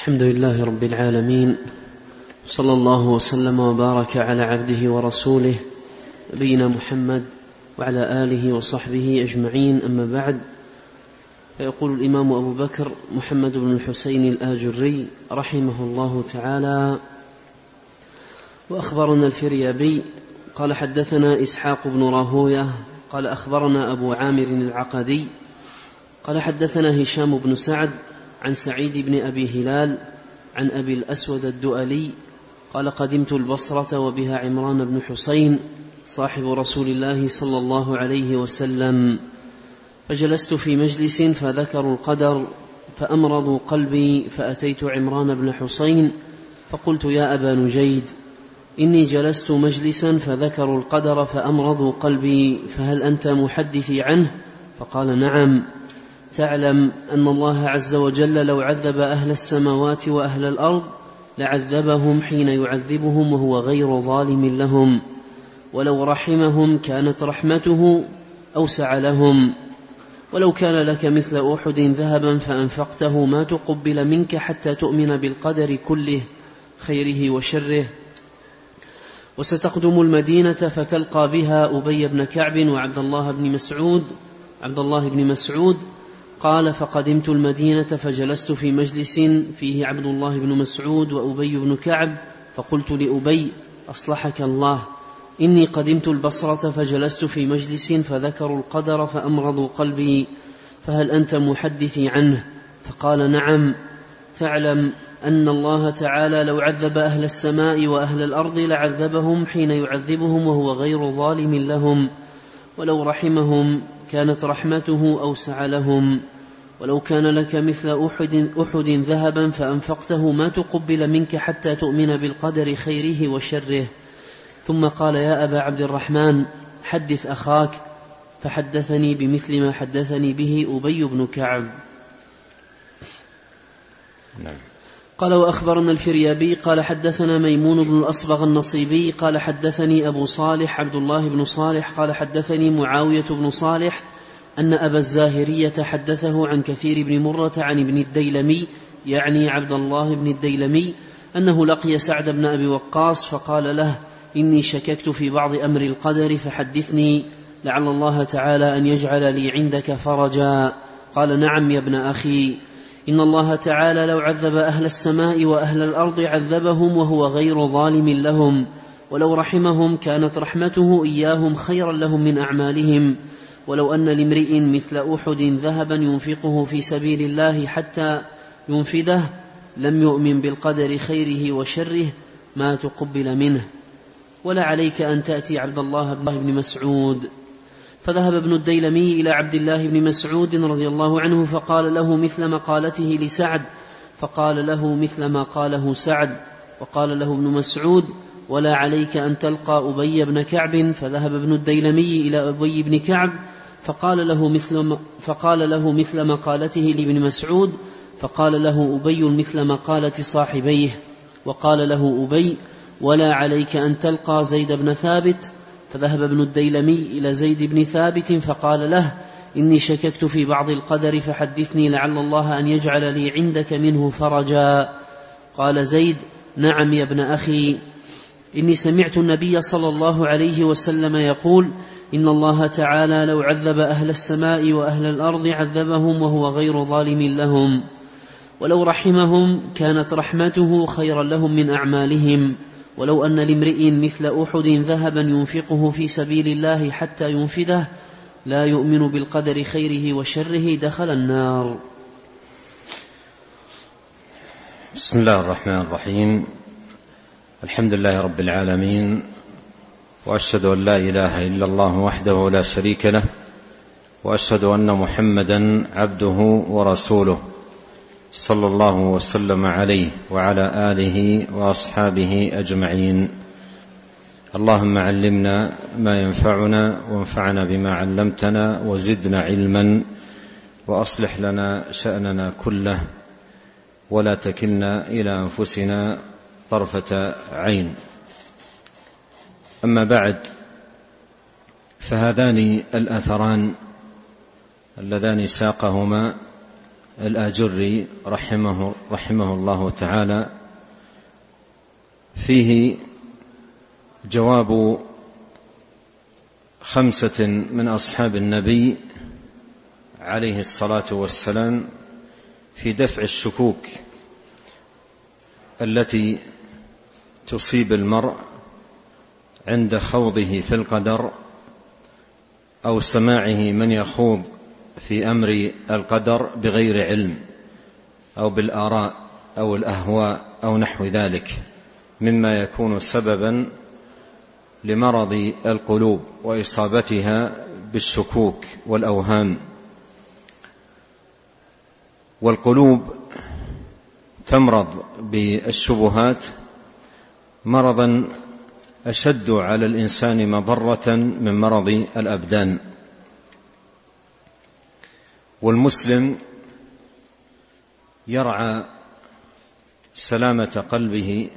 الحمد لله رب العالمين صلى الله وسلم وبارك على عبده ورسوله نبينا محمد وعلى آله وصحبه أجمعين أما بعد فيقول الإمام أبو بكر محمد بن الحسين الآجري رحمه الله تعالى وأخبرنا الفريابي قال حدثنا إسحاق بن راهوية قال أخبرنا أبو عامر العقدي قال حدثنا هشام بن سعد عن سعيد بن أبي هلال عن أبي الأسود الدؤلي قال قدمت البصرة وبها عمران بن حسين صاحب رسول الله صلى الله عليه وسلم. فجلست في مجلس فذكروا القدر فأمرضوا قلبي فأتيت عمران بن حسين فقلت يا أبا نجيد إني جلست مجلسا فذكروا القدر فأمرضوا قلبي فهل أنت محدثي عنه؟ فقال نعم. تعلم أن الله عز وجل لو عذب أهل السماوات وأهل الأرض لعذبهم حين يعذبهم وهو غير ظالم لهم. ولو رحمهم كانت رحمته أوسع لهم. ولو كان لك مثل أحد ذهبا فأنفقته ما تقبل منك حتى تؤمن بالقدر كله خيره وشره. وستقدم المدينة فتلقى بها أبي بن كعب وعبد الله بن مسعود عبد الله بن مسعود قال فقدمت المدينة فجلست في مجلس فيه عبد الله بن مسعود وأبي بن كعب فقلت لأبي أصلحك الله. إني قدمت البصرة فجلست في مجلس فذكروا القدر فأمرضوا قلبي فهل أنت محدثي عنه؟ فقال نعم. تعلم أن الله تعالى لو عذب أهل السماء وأهل الأرض لعذبهم حين يعذبهم وهو غير ظالم لهم ولو رحمهم كانت رحمته أوسع لهم. ولو كان لك مثل أحد, أحد ذهبا فأنفقته ما تقبل منك حتى تؤمن بالقدر خيره وشره. ثم قال يا أبا عبد الرحمن حدث أخاك. فحدثني بمثل ما حدثني به أبي بن كعب. نعم. قال وأخبرنا الفريابي قال حدثنا ميمون بن الأصبغ النصيبي قال حدثني أبو صالح عبد الله بن صالح قال حدثني معاوية بن صالح أن أبا الزاهرية حدثه عن كثير بن مرة عن ابن الديلمي يعني عبد الله بن الديلمي أنه لقي سعد بن أبي وقاص فقال له إني شككت في بعض أمر القدر فحدثني لعل الله تعالى أن يجعل لي عندك فرجا. قال نعم يا ابن أخي. إن الله تعالى لو عذب أهل السماء وأهل الأرض عذبهم وهو غير ظالم لهم ولو رحمهم كانت رحمته إياهم خيرا لهم من أعمالهم. ولو أن لامرئ مثل أحد ذهبا ينفقه في سبيل الله حتى ينفذه لم يؤمن بالقدر خيره وشره ما تقبل منه. ولا عليك أن تأتي عبد الله بن مسعود. فذهب ابن الديلمي إلى عبد الله بن مسعود رضي الله عنه فقال له مثل مقالته لسعد. فقال له مثل ما قاله سعد. وقال له ابن مسعود ولا عليك أن تلقى أبي بن كعب. فذهب ابن الديلمي إلى أبي بن كعب فقال له مثل فقال له مثل مقالته لابن مسعود. فقال له أبي مثل مقالة صاحبيه. وقال له أبي ولا عليك أن تلقى زيد بن ثابت. فذهب ابن الديلمي إلى زيد بن ثابت فقال له إني شككت في بعض القدر فحدثني لعل الله أن يجعل لي عندك منه فرجا. قال زيد نعم يا ابن أخي. إني سمعت النبي صلى الله عليه وسلم يقول إن الله تعالى لو عذب أهل السماء وأهل الأرض عذبهم وهو غير ظالم لهم. ولو رحمهم كانت رحمته خيرا لهم من أعمالهم. ولو أن لامرئ مثل أحد ذهبا ينفقه في سبيل الله حتى ينفذه لا يؤمن بالقدر خيره وشره دخل النار. بسم الله الرحمن الرحيم. الحمد لله رب العالمين وأشهد أن لا إله إلا الله وحده لا شريك له وأشهد أن محمدا عبده ورسوله. صلى الله وسلم عليه وعلى آله وأصحابه أجمعين. اللهم علمنا ما ينفعنا وانفعنا بما علمتنا وزدنا علما وأصلح لنا شأننا كله ولا تكلنا إلى أنفسنا طرفة عين. أما بعد فهذان الأثران اللذان ساقهما الآجري رحمه رحمه الله تعالى. فيه جواب خمسة من أصحاب النبي عليه الصلاة والسلام في دفع الشكوك التي تصيب المرء عند خوضه في القدر أو سماعه من يخوض في أمر القدر بغير علم أو بالآراء أو الأهواء أو نحو ذلك مما يكون سببا لمرض القلوب وإصابتها بالشكوك والأوهام. والقلوب تمرض بالشبهات مرضا أشد على الإنسان مضرة من مرض الأبدان. والمسلم يرعى سلامة قلبه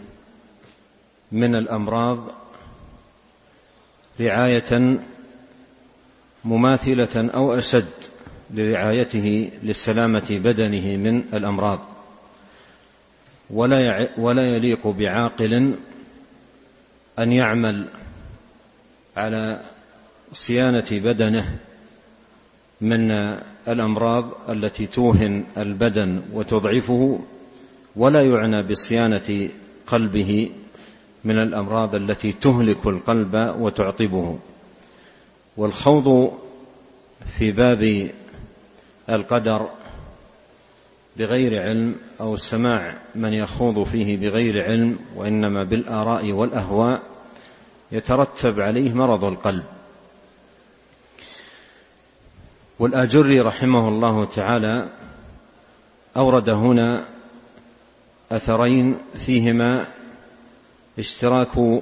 من الأمراض رعاية مماثلة أو أشد لرعايته لسلامة بدنه من الأمراض. ولا ولا يليق بعاقل أن يعمل على صيانة بدنه من الأمراض التي توهن البدن وتضعفه ولا يعنى بصيانة قلبه من الأمراض التي تهلك القلب وتعطبه. والخوض في باب القدر بغير علم أو سماع من يخوض فيه بغير علم وإنما بالآراء والأهواء يترتب عليه مرض القلب. والآجري رحمه الله تعالى أورد هنا أثرين فيهما اشتراك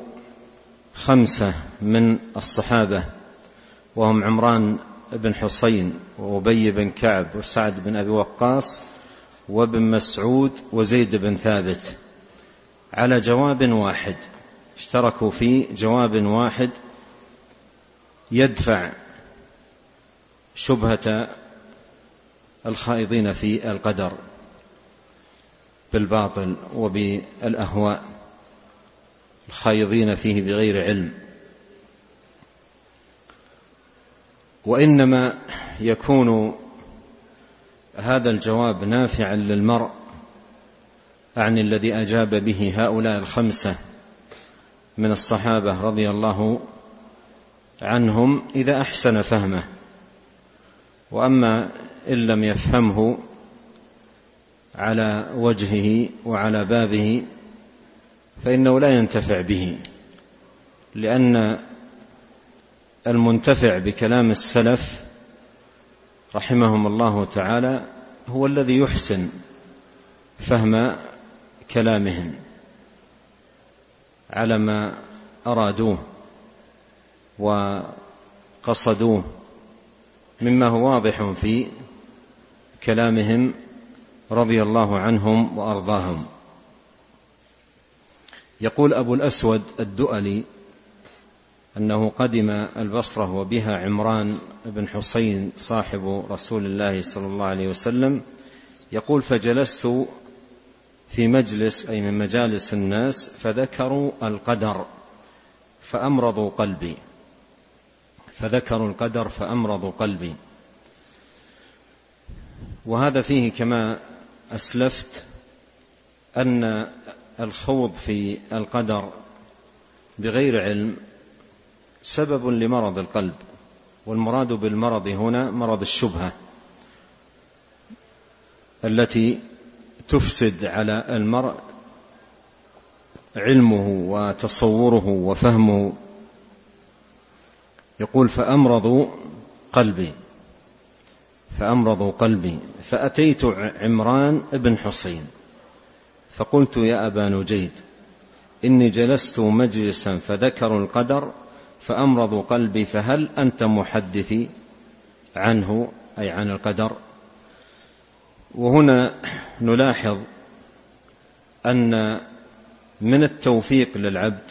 خمسة من الصحابة وهم عمران بن حصين وأبي بن كعب وسعد بن أبي وقاص وابن مسعود وزيد بن ثابت. على جواب واحد اشتركوا في جواب واحد يدفع شبهة الخائضين في القدر بالباطل وبالأهواء الخايضين فيه بغير علم. وإنما يكون هذا الجواب نافعا للمرء عن الذي أجاب به هؤلاء الخمسة من الصحابة رضي الله عنهم إذا أحسن فهمه. وأما إن لم يفهمه على وجهه وعلى بابه فإنه لا ينتفع به لأن المنتفع بكلام السلف رحمهم الله تعالى هو الذي يحسن فهم كلامهم على ما أرادوه وقصدوه. مما هو واضح في كلامهم رضي الله عنهم وأرضاهم. يقول أبو الأسود الدؤلي أنه قدم البصرة وبها عمران بن حسين صاحب رسول الله صلى الله عليه وسلم يقول فجلست في مجلس أي من مجالس الناس فذكروا القدر فأمرضوا قلبي. فذكروا القدر فأمرضوا قلبي. وهذا فيه كما أسلفت أن الخوض في القدر بغير علم سبب لمرض القلب والمراد بالمرض هنا مرض الشبهة التي تفسد على المرء علمه وتصوره وفهمه يقول فامرضوا قلبي. فامرضوا قلبي. فأتيت عمران بن حصين. فقلت يا أبا نجيد إني جلست مجلسا فذكروا القدر فامرضوا قلبي فهل أنت محدثي عنه أي عن القدر؟ وهنا نلاحظ أن من التوفيق للعبد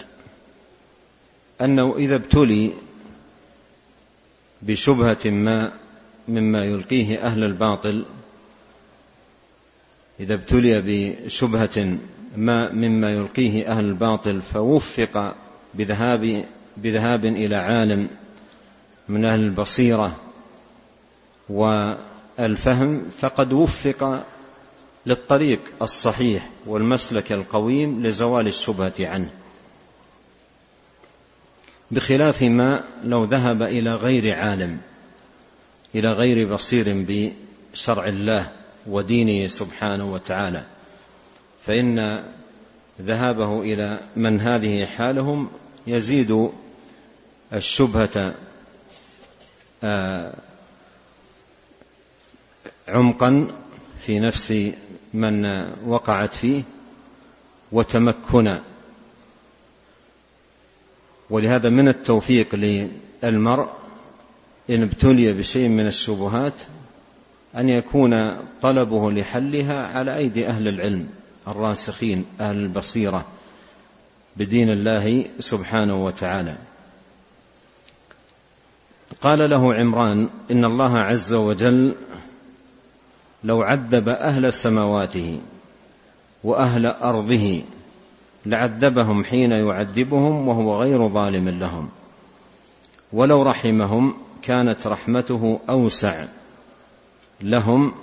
أنه إذا ابتلي بشبهة ما مما يلقيه أهل الباطل إذا ابتلي بشبهة ما مما يلقيه أهل الباطل فوفق بذهاب بذهاب إلى عالم من أهل البصيرة والفهم فقد وفق للطريق الصحيح والمسلك القويم لزوال الشبهة عنه. بخلاف ما لو ذهب إلى غير عالم إلى غير بصير بشرع الله ودينه سبحانه وتعالى. فإن ذهابه إلى من هذه حالهم يزيد الشبهة آه، عمقا في نفس من وقعت فيه وتمكنا. ولهذا من التوفيق للمرء إن ابتلي بشيء من الشبهات أن يكون طلبه لحلها على أيدي أهل العلم الراسخين أهل البصيرة بدين الله سبحانه وتعالى. قال له عمران إن الله عز وجل لو عذب أهل سماواته وأهل أرضه لعذبهم حين يعذبهم وهو غير ظالم لهم. ولو رحمهم كانت رحمته أوسع لهم.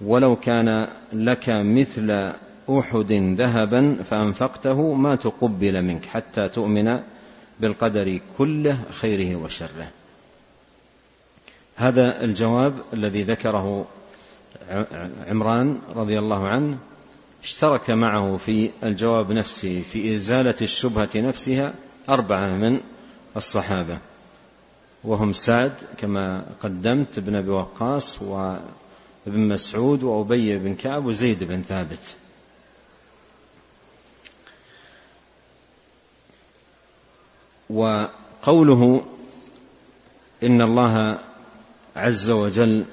ولو كان لك مثل أحد ذهبا فأنفقته ما تقبل منك حتى تؤمن بالقدر كله خيره وشره. هذا الجواب الذي ذكره عمران رضي الله عنه. اشترك معه في الجواب نفسه في إزالة الشبهة نفسها أربعة من الصحابة. وهم سعد كما قدمت بن أبي وقاص وابن مسعود وأبي بن كعب وزيد بن ثابت. وقوله إن الله عز وجل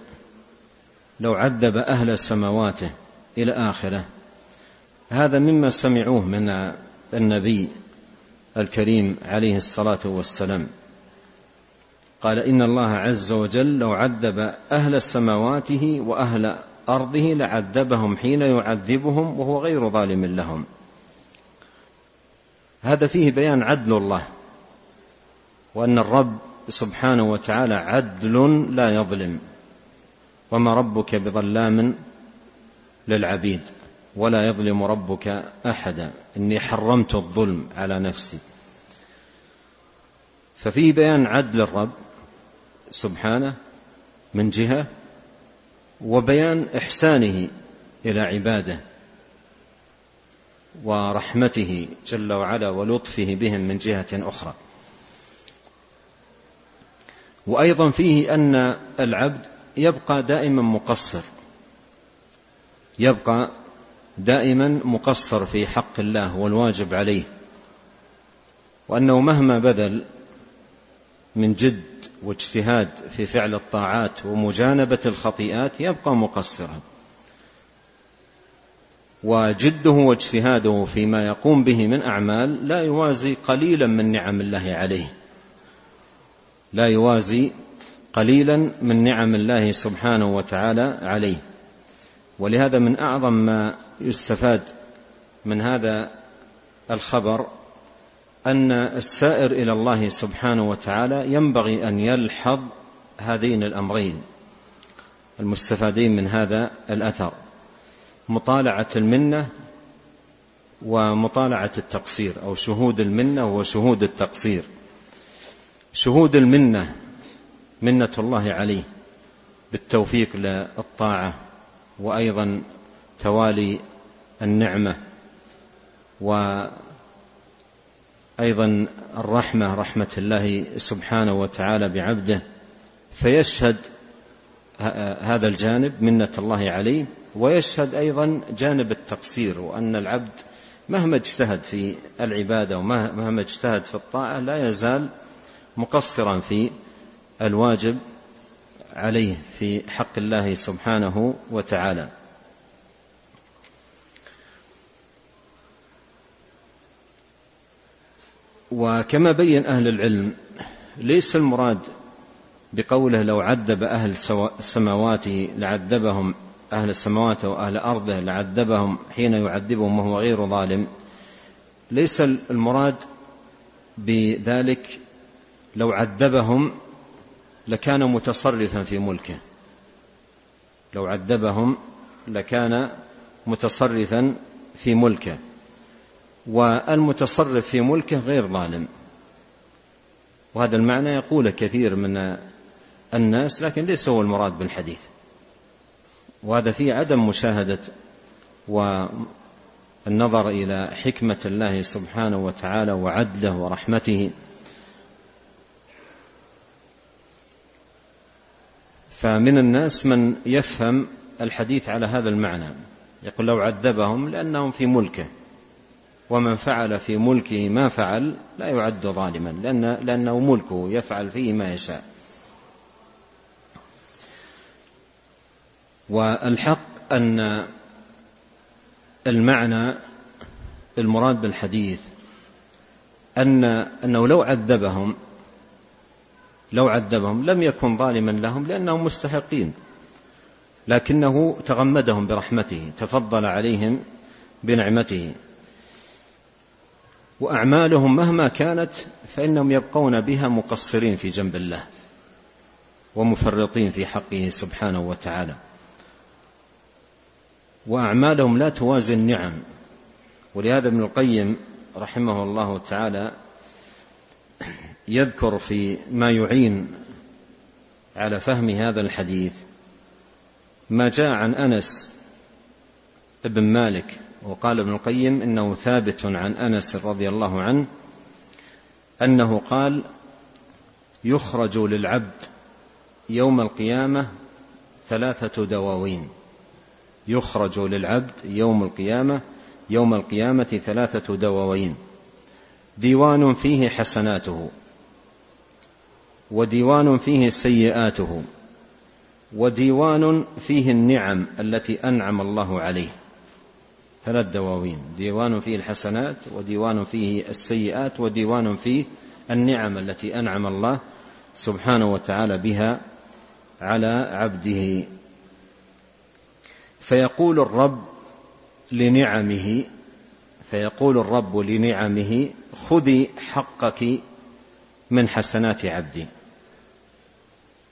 لو عذب أهل سماواته إلى آخرة هذا مما سمعوه من النبي الكريم عليه الصلاة والسلام. قال إن الله عز وجل لو عذب أهل سماواته وأهل أرضه لعذبهم حين يعذبهم وهو غير ظالم لهم. هذا فيه بيان عدل الله وأن الرب سبحانه وتعالى عدل لا يظلم وما ربك بظلام للعبيد. ولا يظلم ربك أحدا. إني حرمت الظلم على نفسي. ففي بيان عدل الرب سبحانه من جهة وبيان إحسانه إلى عباده ورحمته جل وعلا ولطفه بهم من جهة أخرى. وأيضا فيه أن العبد يبقى دائما مقصر يبقى دائما مقصر في حق الله والواجب عليه وأنه مهما بذل من جد واجتهاد في فعل الطاعات ومجانبة الخطيئات يبقى مقصرا. وجده واجتهاده فيما يقوم به من أعمال لا يوازي قليلا من نعم الله عليه لا يوازي قليلا من نعم الله سبحانه وتعالى عليه. ولهذا من أعظم ما يستفاد من هذا الخبر أن السائر إلى الله سبحانه وتعالى ينبغي أن يلحظ هذين الأمرين المستفادين من هذا الأثر مطالعة المنة ومطالعة التقصير أو شهود المنة وشهود التقصير. شهود المنة منة الله عليه بالتوفيق للطاعة وأيضا توالي النعمة وأيضا الرحمة رحمة الله سبحانه وتعالى بعبده فيشهد هذا الجانب منة الله عليه ويشهد أيضا جانب التقصير وأن العبد مهما اجتهد في العبادة ومهما اجتهد في الطاعة لا يزال مقصرا في الواجب عليه في حق الله سبحانه وتعالى. وكما بين أهل العلم ليس المراد بقوله لو عذب أهل سماواته لعذبهم أهل السماوات وأهل أرضه لعذبهم حين يعذبهم وهو غير ظالم. ليس المراد بذلك لو عذبهم لكان متصرفا في ملكه. لو عذبهم لكان متصرفا في ملكه. والمتصرف في ملكه غير ظالم. وهذا المعنى يقول كثير من الناس لكن ليس هو المراد بالحديث. وهذا فيه عدم مشاهدة والنظر إلى حكمة الله سبحانه وتعالى وعدله ورحمته. فمن الناس من يفهم الحديث على هذا المعنى. يقول لو عذبهم لأنهم في ملكه ومن فعل في ملكه ما فعل لا يعد ظالما لأن لأنه ملكه يفعل فيه ما يشاء. والحق أن المعنى المراد بالحديث أن أنه لو عذبهم لو عذبهم لم يكن ظالما لهم لأنهم مستحقين. لكنه تغمدهم برحمته تفضل عليهم بنعمته. وأعمالهم مهما كانت فإنهم يبقون بها مقصرين في جنب الله ومفرطين في حقه سبحانه وتعالى. وأعمالهم لا توازي النعم. ولهذا ابن القيم رحمه الله تعالى يذكر في ما يعين على فهم هذا الحديث ما جاء عن أنس بن مالك وقال ابن القيم إنه ثابت عن أنس رضي الله عنه أنه قال يخرج للعبد يوم القيامة ثلاثة دواوين يخرج للعبد يوم القيامة يوم القيامة ثلاثة دواوين. ديوان فيه حسناته وديوان فيه سيئاته وديوان فيه النعم التي أنعم الله عليه. ثلاث دواوين ديوان فيه الحسنات وديوان فيه السيئات وديوان فيه النعم التي أنعم الله سبحانه وتعالى بها على عبده. فيقول الرب لنعمه فيقول الرب لنعمه خذي حقك من حسنات عبدي.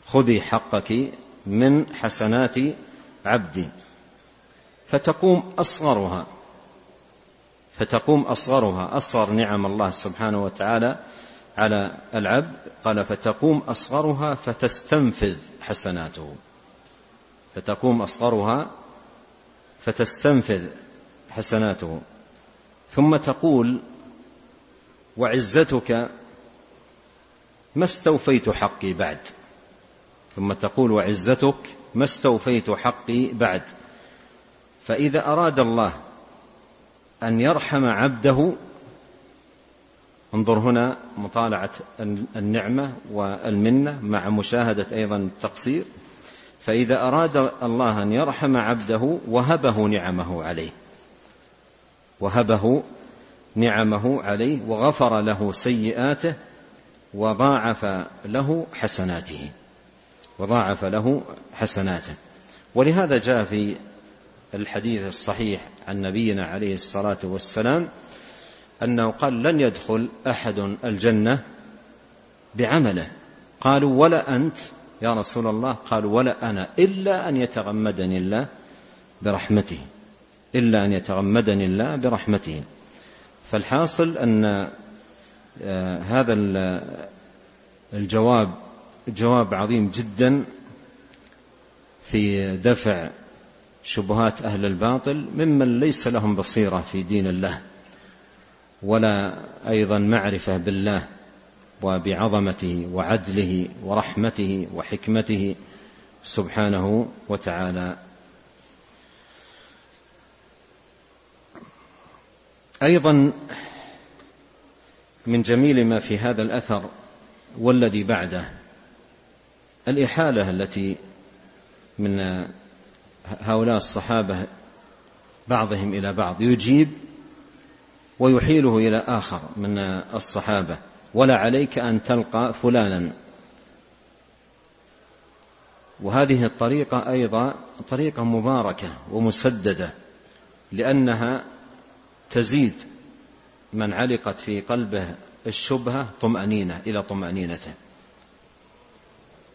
خذي حقك من حسنات عبدي. فتقوم أصغرها فتقوم أصغرها. أصغر نعم الله سبحانه وتعالى على العبد. قال فتقوم أصغرها فتستنفذ حسناته. فتقوم أصغرها فتستنفذ حسناته. ثم تقول وعزتك ما استوفيت حقي بعد. ثم تقول وعزتك ما استوفيت حقي بعد. فإذا أراد الله أن يرحم عبده انظر هنا مطالعة النعمة والمنة مع مشاهدة أيضا التقصير. فإذا أراد الله أن يرحم عبده وهبه نعمه عليه. وهبه نعمه عليه وغفر له سيئاته وضاعف له حسناته. وضاعف له حسناته. ولهذا جاء في الحديث الصحيح عن نبينا عليه الصلاة والسلام أنه قال لن يدخل أحد الجنة بعمله قالوا ولا أنت؟ يا رسول الله قالوا ولا أنا إلا أن يتغمدني الله برحمته إلا أن يتغمدني الله برحمته. فالحاصل أن آه، هذا الجواب جواب عظيم جدا في دفع شبهات أهل الباطل ممن ليس لهم بصيرة في دين الله ولا أيضا معرفة بالله وبعظمته وعدله ورحمته وحكمته سبحانه وتعالى. أيضا من جميل ما في هذا الأثر والذي بعده. الإحالة التي من هؤلاء الصحابة بعضهم إلى بعض يجيب ويحيله إلى آخر من الصحابة. ولا عليك أن تلقى فلانا. وهذه الطريقة أيضا طريقة مباركة ومسددة لأنها تزيد من علقت في قلبه الشبهة طمأنينة إلى طمأنينته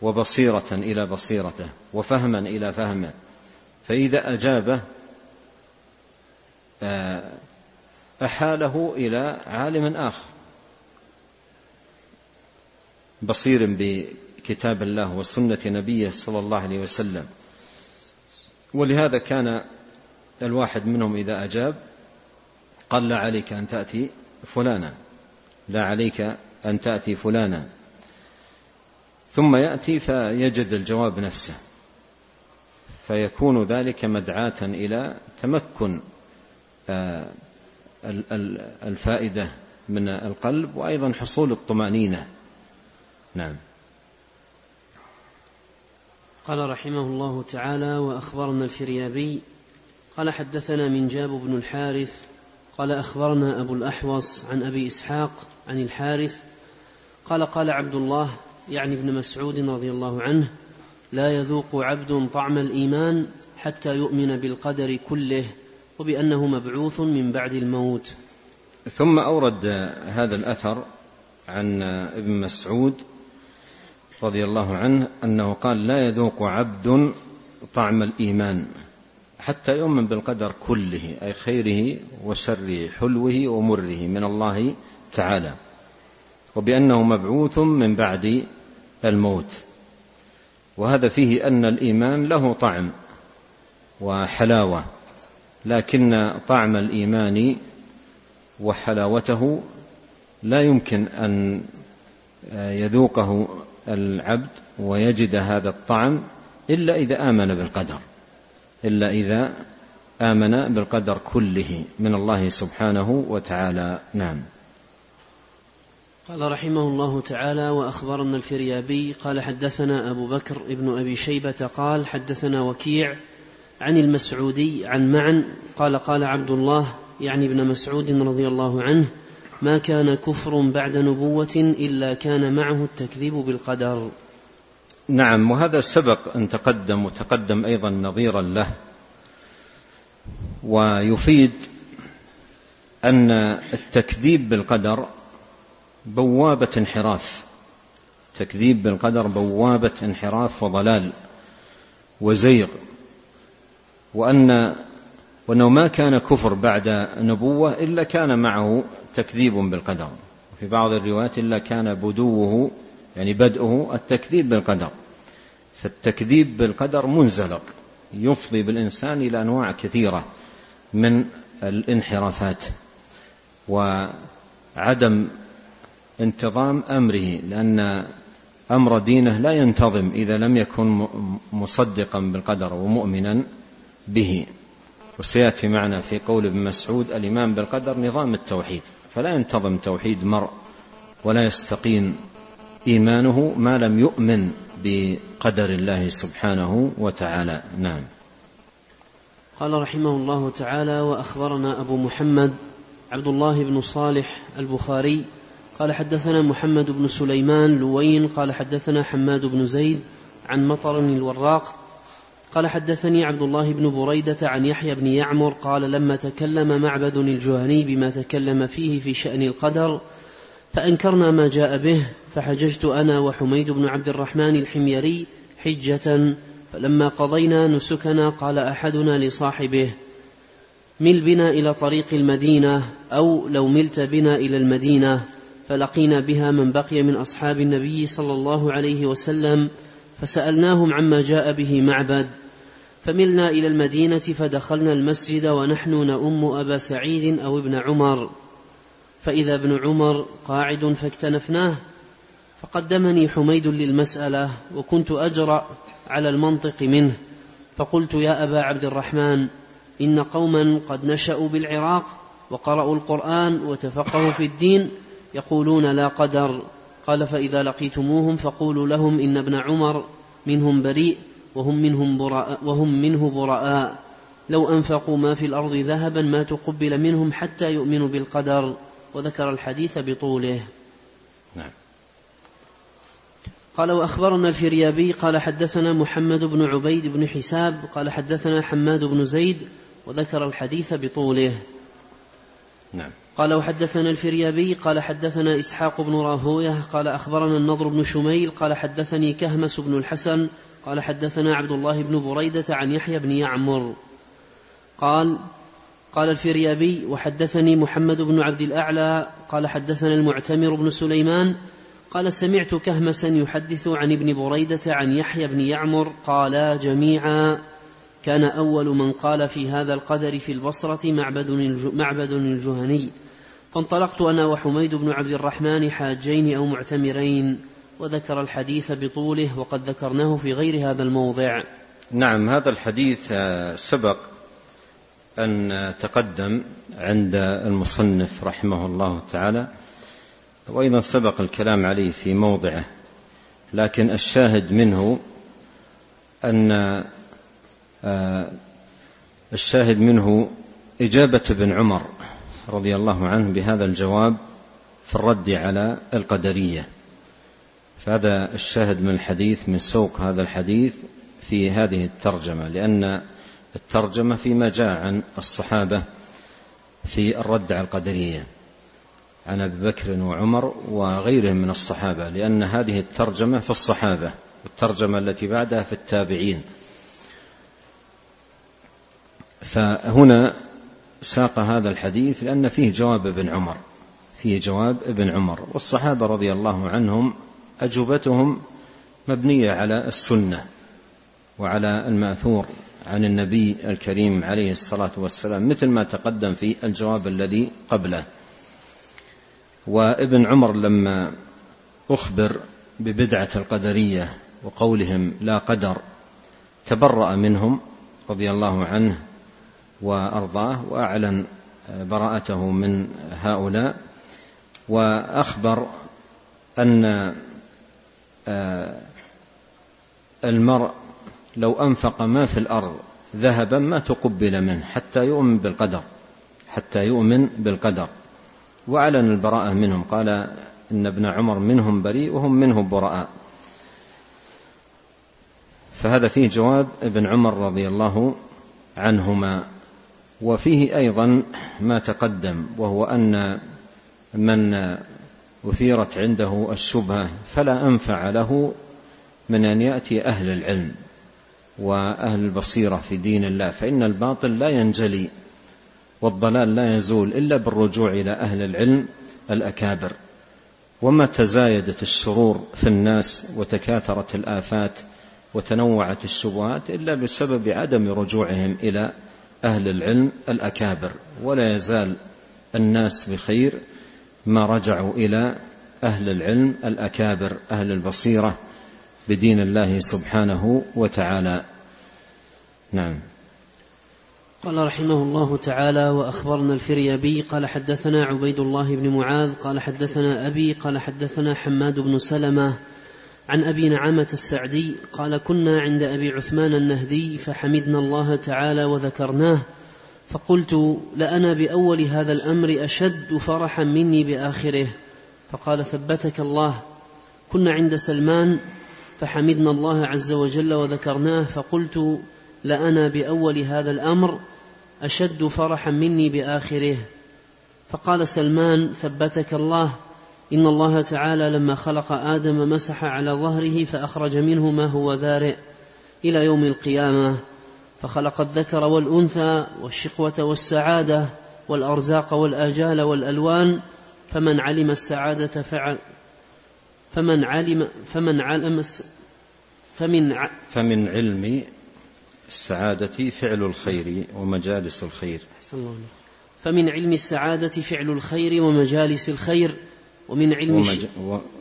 وبصيرة إلى بصيرته وفهما إلى فهمه فإذا أجابه آه، أحاله إلى عالم آخر. بصير بكتاب الله وسنة نبيه صلى الله عليه وسلم. ولهذا كان الواحد منهم إذا أجاب قال لا عليك أن تأتي فلانا. لا عليك أن تأتي فلانا. ثم يأتي فيجد الجواب نفسه. فيكون ذلك مدعاة إلى تمكن آه، الفائدة من القلب وأيضا حصول الطمأنينة. نعم. قال رحمه الله تعالى وأخبرنا الفريابي قال حدثنا من جاب بن الحارث قال أخبرنا أبو الأحوص عن أبي إسحاق عن الحارث قال قال عبد الله يعني ابن مسعود رضي الله عنه لا يذوق عبد طعم الإيمان حتى يؤمن بالقدر كله وبأنه مبعوث من بعد الموت. ثم أورد هذا الأثر عن ابن مسعود رضي الله عنه أنه قال لا يذوق عبد طعم الإيمان. حتى يؤمن بالقدر كله أي خيره وشره حلوة ومره من الله تعالى. وبأنه مبعوث من بعد الموت. وهذا فيه أن الإيمان له طعم وحلاوة لكن طعم الإيمان وحلاوته لا يمكن أن يذوقه العبد ويجد هذا الطعم إلا إذا آمن بالقدر. إلا إذا آمن بالقدر كله من الله سبحانه وتعالى. نعم. قال رحمه الله تعالى وأخبرنا الفريابي قال حدثنا أبو بكر ابن أبي شيبة قال حدثنا وكيع عن المسعودي عن معن قال قال عبد الله يعني ابن مسعود رضي الله عنه ما كان كفر بعد نبوة إلا كان معه التكذيب بالقدر. نعم وهذا سبق أن تقدم وتقدم أيضا نظيرا له ويفيد أن التكذيب بالقدر بوابة انحراف. تكذيب بالقدر بوابة انحراف وضلال وزيغ. وأن وأنه ما كان كفر بعد نبوة إلا كان معه تكذيب بالقدر. وفي بعض الروايات إلا كان بدوه يعني بدءه التكذيب بالقدر. فالتكذيب بالقدر منزلق يفضي بالإنسان إلى أنواع كثيرة من الانحرافات وعدم انتظام أمره لأن أمر دينه لا ينتظم إذا لم يكن مصدقا بالقدر ومؤمنا به. وسيأتي معنا في قول ابن مسعود الإيمان بالقدر نظام التوحيد فلا ينتظم توحيد مرء ولا يستقيم إيمانه ما لم يؤمن بقدر الله سبحانه وتعالى. نعم. قال رحمه الله تعالى وأخبرنا أبو محمد عبد الله بن صالح البخاري قال حدثنا محمد بن سليمان لوين قال حدثنا حماد بن زيد عن مطر الوراق قال حدثني عبد الله بن بريدة عن يحيى بن يعمر قال لما تكلم معبد الجهني بما تكلم فيه في شأن القدر فأنكرنا ما جاء به فحججت أنا وحميد بن عبد الرحمن الحميري حجة فلما قضينا نسكنا قال أحدنا لصاحبه مل بنا إلى طريق المدينة أو لو ملت بنا إلى المدينة فلقينا بها من بقي من أصحاب النبي صلى الله عليه وسلم فسألناهم عما جاء به معبد فملنا إلى المدينة فدخلنا المسجد ونحن نؤم أبا سعيد أو ابن عمر. فإذا ابن عمر قاعد فاكتنفناه فقدمني حميد للمسألة وكنت أجرأ على المنطق منه. فقلت يا أبا عبد الرحمن إن قوما قد نشأوا بالعراق وقرأوا القرآن وتفقهوا في الدين يقولون لا قدر. قال فإذا لقيتموهم فقولوا لهم إن ابن عمر منهم بريء وهم منهم براء وهم منه براء. لو أنفقوا ما في الأرض ذهبا ما تقبل منهم حتى يؤمنوا بالقدر. وذكر الحديث بطوله. نعم. قال وأخبرنا الفريابي قال حدثنا محمد بن عبيد بن حساب قال حدثنا حماد بن زيد وذكر الحديث بطوله. نعم. قال وحدثنا الفريابي قال حدثنا إسحاق بن راهوية قال أخبرنا النضر بن شميل قال حدثني كهمس بن الحسن قال حدثنا عبد الله بن بريدة عن يحيى بن يعمر قال قال الفريابي وحدثني محمد بن عبد الأعلى قال حدثنا المعتمر بن سليمان قال سمعت كهمسا يحدث عن ابن بريدة عن يحيى بن يعمر قالا جميعا كان أول من قال في هذا القدر في البصرة معبد الجهني. فانطلقت أنا وحميد بن عبد الرحمن حاجين أو معتمرين وذكر الحديث بطوله وقد ذكرناه في غير هذا الموضع. نعم هذا الحديث آه، سبق أن تقدم عند المصنف رحمه الله تعالى وأيضا سبق الكلام عليه في موضعه لكن الشاهد منه أن آه، الشاهد منه إجابة ابن عمر رضي الله عنه بهذا الجواب في الرد على القدرية. فهذا الشاهد من الحديث من سوق هذا الحديث في هذه الترجمة لأن الترجمة فيما جاء عن الصحابة في الرد على القدرية عن أبي بكر وعمر وغيرهم من الصحابة لأن هذه الترجمة في الصحابة والترجمة التي بعدها في التابعين. فهنا ساق هذا الحديث لأن فيه جواب ابن عمر فيه جواب ابن عمر والصحابة رضي الله عنهم أجوبتهم مبنية على السنة وعلى المأثور. عن النبي الكريم عليه الصلاة والسلام مثل ما تقدم في الجواب الذي قبله. وابن عمر لما أخبر ببدعة القدرية وقولهم لا قدر تبرأ منهم رضي الله عنه وأرضاه وأعلن براءته من هؤلاء وأخبر أن آه، المرء لو أنفق ما في الأرض ذهبا ما تقبل منه حتى يؤمن بالقدر حتى يؤمن بالقدر. وأعلن البراءة منهم قال إن ابن عمر منهم بريء وهم منه براء. فهذا فيه جواب ابن عمر رضي الله عنهما. وفيه أيضا ما تقدم وهو أن من أثيرت عنده الشبهة فلا أنفع له من أن يأتي أهل العلم. وأهل البصيرة في دين الله فإن الباطل لا ينجلي والضلال لا يزول إلا بالرجوع إلى أهل العلم الأكابر. وما تزايدت الشرور في الناس وتكاثرت الآفات وتنوعت الشبهات إلا بسبب عدم رجوعهم إلى أهل العلم الأكابر. ولا يزال الناس بخير ما رجعوا إلى أهل العلم الأكابر أهل البصيرة. بدين الله سبحانه وتعالى. نعم. قال رحمه الله تعالى وأخبرنا الفريابي قال حدثنا عبيد الله بن معاذ قال حدثنا أبي قال حدثنا حماد بن سلمة عن أبي نعمة السعدي قال كنا عند أبي عثمان النهدي فحمدنا الله تعالى وذكرناه فقلت لأنا بأول هذا الأمر أشد فرحا مني بآخره فقال ثبتك الله. كنا عند سلمان فحمدنا الله عز وجل وذكرناه فقلت لأنا بأول هذا الأمر أشد فرحا مني بآخره. فقال سلمان ثبتك الله إن الله تعالى لما خلق آدم مسح على ظهره فأخرج منه ما هو ذارئ إلى يوم القيامة. فخلق الذكر والأنثى والشقوة والسعادة والأرزاق والآجال والألوان فمن علم السعادة فعل فمن علم فمن علم فمن فمن علم السعادة فعل الخير ومجالس الخير. فمن علم السعادة فعل الخير ومجالس الخير ومن علم ومج...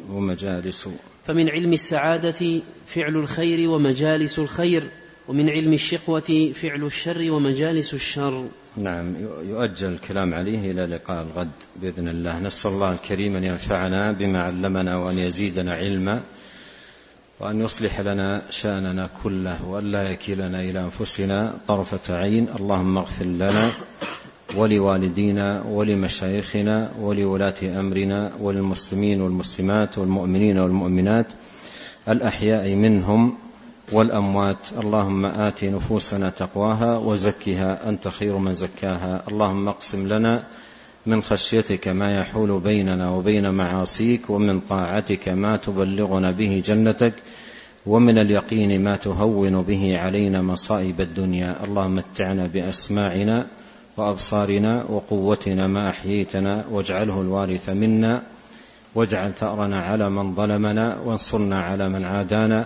ومجالس فمن علم السعادة فعل الخير ومجالس الخير. ومن علم الشقوة فعل الشر ومجالس الشر. نعم يؤجل الكلام عليه إلى لقاء الغد بإذن الله. نسأل الله الكريم أن ينفعنا بما علمنا وأن يزيدنا علما وأن يصلح لنا شأننا كله وألا يكلنا إلى أنفسنا طرفة عين. اللهم اغفر لنا ولوالدينا ولمشايخنا ولولاة أمرنا وللمسلمين والمسلمات والمؤمنين والمؤمنات الأحياء منهم والأموات. اللهم آت نفوسنا تقواها وزكها. أنت خير من زكاها. اللهم اقسم لنا من خشيتك ما يحول بيننا وبين معاصيك ومن طاعتك ما تبلغنا به جنتك ومن اليقين ما تهون به علينا مصائب الدنيا. اللهم متعنا بأسماعنا وأبصارنا وقوتنا ما أحييتنا واجعله الوارث منا واجعل ثأرنا على من ظلمنا وانصرنا على من عادانا.